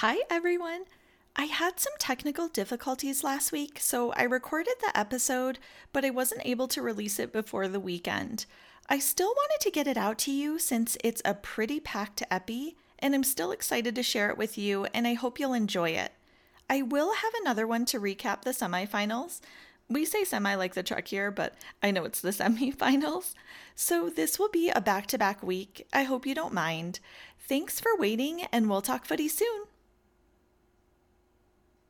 Hi, everyone. I had some technical difficulties last week, so I recorded the episode, but I wasn't able to release it before the weekend. I still wanted to get it out to you since it's a pretty packed epi, and I'm still excited to share it with you, and I hope you'll enjoy it. I will have another one to recap the semifinals. We say semi like the truck here, but I know it's the semifinals. So this will be a back to back week. I hope you don't mind. Thanks for waiting, and we'll talk footy soon.